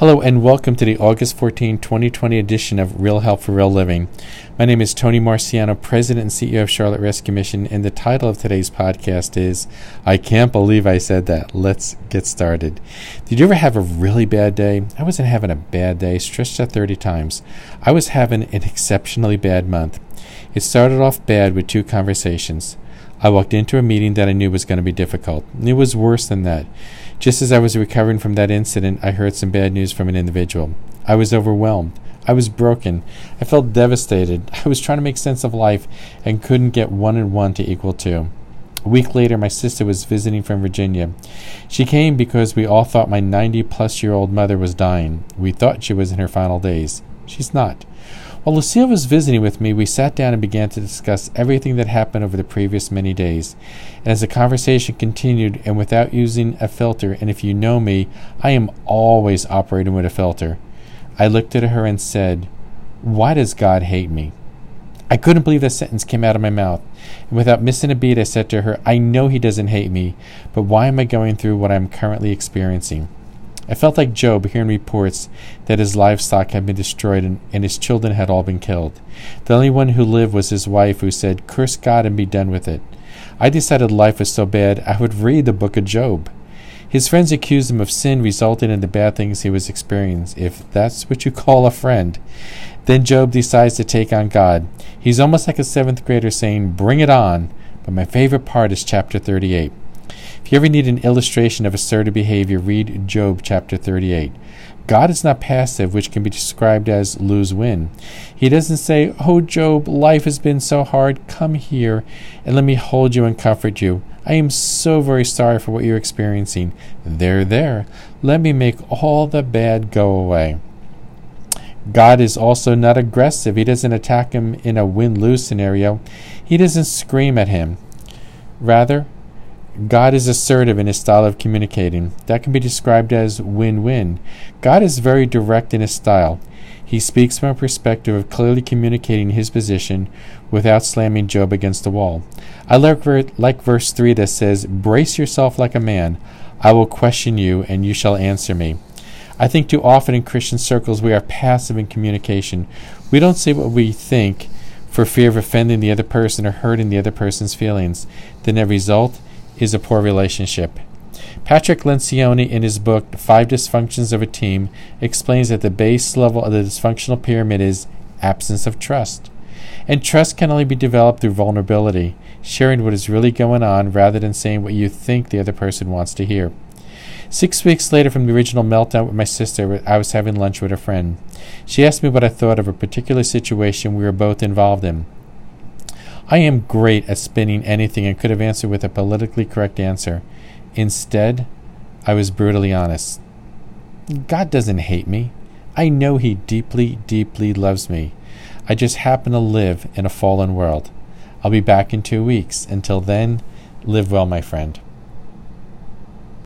Hello and welcome to the August 14, 2020 edition of Real Help for Real Living. My name is Tony Marciano, President and CEO of Charlotte Rescue Mission, and the title of today's podcast is I Can't Believe I Said That. Let's get started. Did you ever have a really bad day? I wasn't having a bad day, stretched out 30 times. I was having an exceptionally bad month. It started off bad with two conversations. I walked into a meeting that I knew was going to be difficult. It was worse than that. Just as I was recovering from that incident, I heard some bad news from an individual. I was overwhelmed. I was broken. I felt devastated. I was trying to make sense of life and couldn't get one and one to equal two. A week later, my sister was visiting from Virginia. She came because we all thought my 90 plus year old mother was dying. We thought she was in her final days. She's not. While Lucille was visiting with me, we sat down and began to discuss everything that happened over the previous many days. And as the conversation continued, and without using a filter, and if you know me, I am always operating with a filter, I looked at her and said, Why does God hate me? I couldn't believe that sentence came out of my mouth. And without missing a beat, I said to her, I know He doesn't hate me, but why am I going through what I'm currently experiencing? I felt like Job hearing reports that his livestock had been destroyed and, and, his children had all been killed. The only one who lived was his wife, who said, Curse God and be done with it. I decided life was so bad I would read the book of Job. His friends accused him of sin resulting in the bad things he was experiencing, if that's what you call a friend. Then Job decides to take on God. He's almost like a seventh grader saying, Bring it on. But my favorite part is chapter 38. You ever need an illustration of assertive behavior, read Job chapter 38. God is not passive, which can be described as lose win. He doesn't say, Oh, Job, life has been so hard. Come here and let me hold you and comfort you. I am so very sorry for what you're experiencing. There, there. Let me make all the bad go away. God is also not aggressive. He doesn't attack him in a win lose scenario. He doesn't scream at him. Rather, God is assertive in his style of communicating. That can be described as win win. God is very direct in his style. He speaks from a perspective of clearly communicating his position without slamming Job against the wall. I like, like verse 3 that says, Brace yourself like a man. I will question you, and you shall answer me. I think too often in Christian circles we are passive in communication. We don't say what we think for fear of offending the other person or hurting the other person's feelings. Then the net result is a poor relationship. Patrick Lencioni, in his book Five Dysfunctions of a Team, explains that the base level of the dysfunctional pyramid is absence of trust. And trust can only be developed through vulnerability, sharing what is really going on rather than saying what you think the other person wants to hear. Six weeks later from the original meltdown with my sister, I was having lunch with a friend. She asked me what I thought of a particular situation we were both involved in. I am great at spinning anything and could have answered with a politically correct answer. Instead, I was brutally honest. God doesn't hate me. I know He deeply, deeply loves me. I just happen to live in a fallen world. I'll be back in two weeks. Until then, live well, my friend.